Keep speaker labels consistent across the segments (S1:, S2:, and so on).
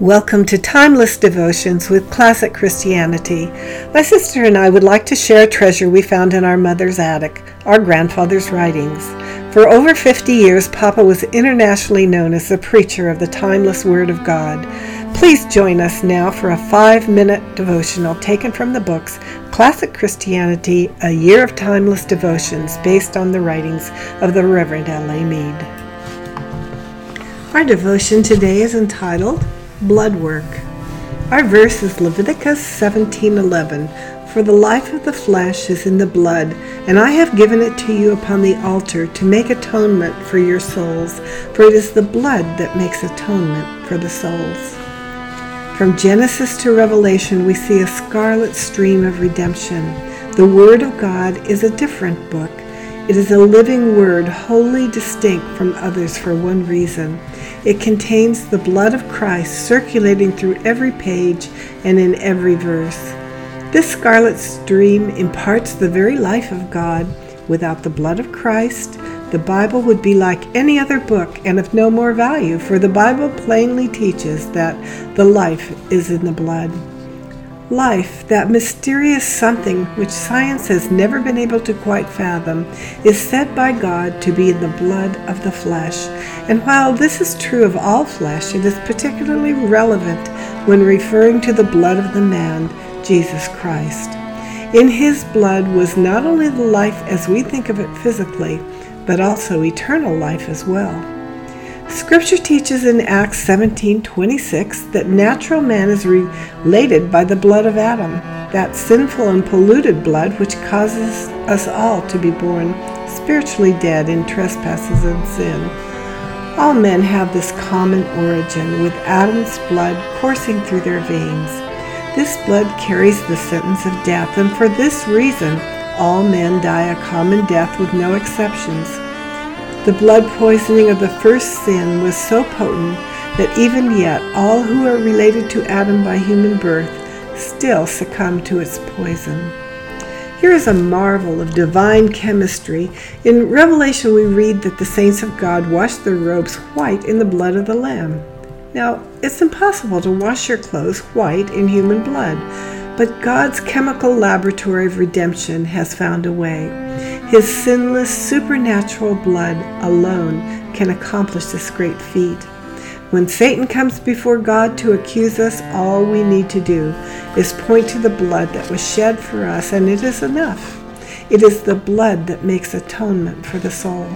S1: Welcome to Timeless Devotions with Classic Christianity. My sister and I would like to share a treasure we found in our mother's attic, our grandfather's writings. For over 50 years, Papa was internationally known as the preacher of the timeless Word of God. Please join us now for a five minute devotional taken from the books Classic Christianity A Year of Timeless Devotions, based on the writings of the Reverend L.A. Mead. Our devotion today is entitled blood work. Our verse is Leviticus 17:11. For the life of the flesh is in the blood, and I have given it to you upon the altar to make atonement for your souls, for it is the blood that makes atonement for the souls. From Genesis to Revelation, we see a scarlet stream of redemption. The Word of God is a different book. It is a living word, wholly distinct from others for one reason. It contains the blood of Christ circulating through every page and in every verse. This scarlet stream imparts the very life of God. Without the blood of Christ, the Bible would be like any other book and of no more value, for the Bible plainly teaches that the life is in the blood. Life, that mysterious something which science has never been able to quite fathom, is said by God to be in the blood of the flesh. And while this is true of all flesh, it is particularly relevant when referring to the blood of the man, Jesus Christ. In his blood was not only the life as we think of it physically, but also eternal life as well. Scripture teaches in Acts 17:26 that natural man is related by the blood of Adam, that sinful and polluted blood which causes us all to be born spiritually dead in trespasses and sin. All men have this common origin, with Adam's blood coursing through their veins. This blood carries the sentence of death, and for this reason, all men die a common death with no exceptions. The blood poisoning of the first sin was so potent that even yet all who are related to Adam by human birth still succumb to its poison. Here is a marvel of divine chemistry. In Revelation, we read that the saints of God washed their robes white in the blood of the Lamb. Now, it's impossible to wash your clothes white in human blood, but God's chemical laboratory of redemption has found a way. His sinless, supernatural blood alone can accomplish this great feat. When Satan comes before God to accuse us, all we need to do is point to the blood that was shed for us, and it is enough. It is the blood that makes atonement for the soul.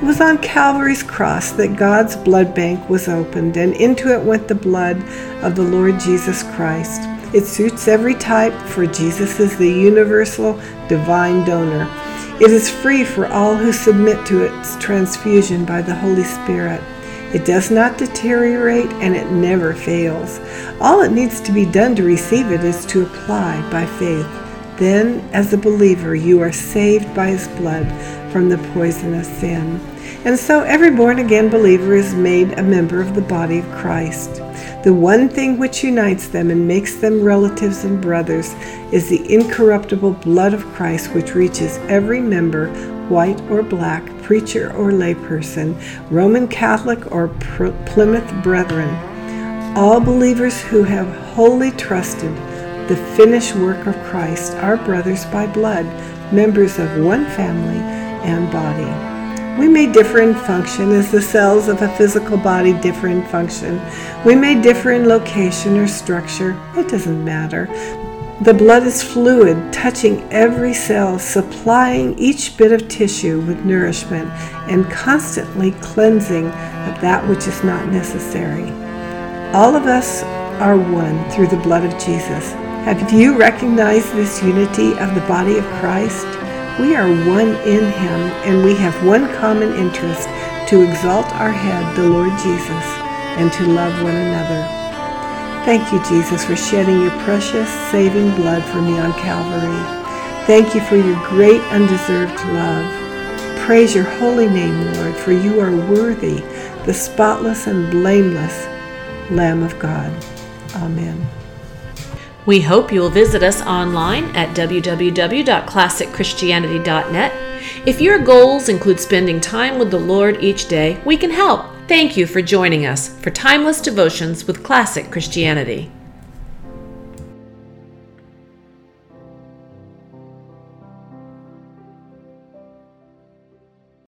S1: It was on Calvary's cross that God's blood bank was opened, and into it went the blood of the Lord Jesus Christ. It suits every type, for Jesus is the universal divine donor. It is free for all who submit to its transfusion by the Holy Spirit. It does not deteriorate and it never fails. All it needs to be done to receive it is to apply by faith. Then, as a believer, you are saved by his blood from the poison of sin. And so every born again believer is made a member of the body of Christ. The one thing which unites them and makes them relatives and brothers is the incorruptible blood of Christ, which reaches every member, white or black, preacher or layperson, Roman Catholic or Plymouth Brethren. All believers who have wholly trusted the finished work of Christ are brothers by blood, members of one family and body. We may differ in function as the cells of a physical body differ in function. We may differ in location or structure. It doesn't matter. The blood is fluid, touching every cell, supplying each bit of tissue with nourishment, and constantly cleansing of that which is not necessary. All of us are one through the blood of Jesus. Have you recognized this unity of the body of Christ? We are one in Him, and we have one common interest to exalt our head, the Lord Jesus, and to love one another. Thank you, Jesus, for shedding your precious, saving blood for me on Calvary. Thank you for your great, undeserved love. Praise your holy name, Lord, for you are worthy, the spotless and blameless Lamb of God. Amen.
S2: We hope you will visit us online at www.classicchristianity.net. If your goals include spending time with the Lord each day, we can help. Thank you for joining us for Timeless Devotions with Classic Christianity.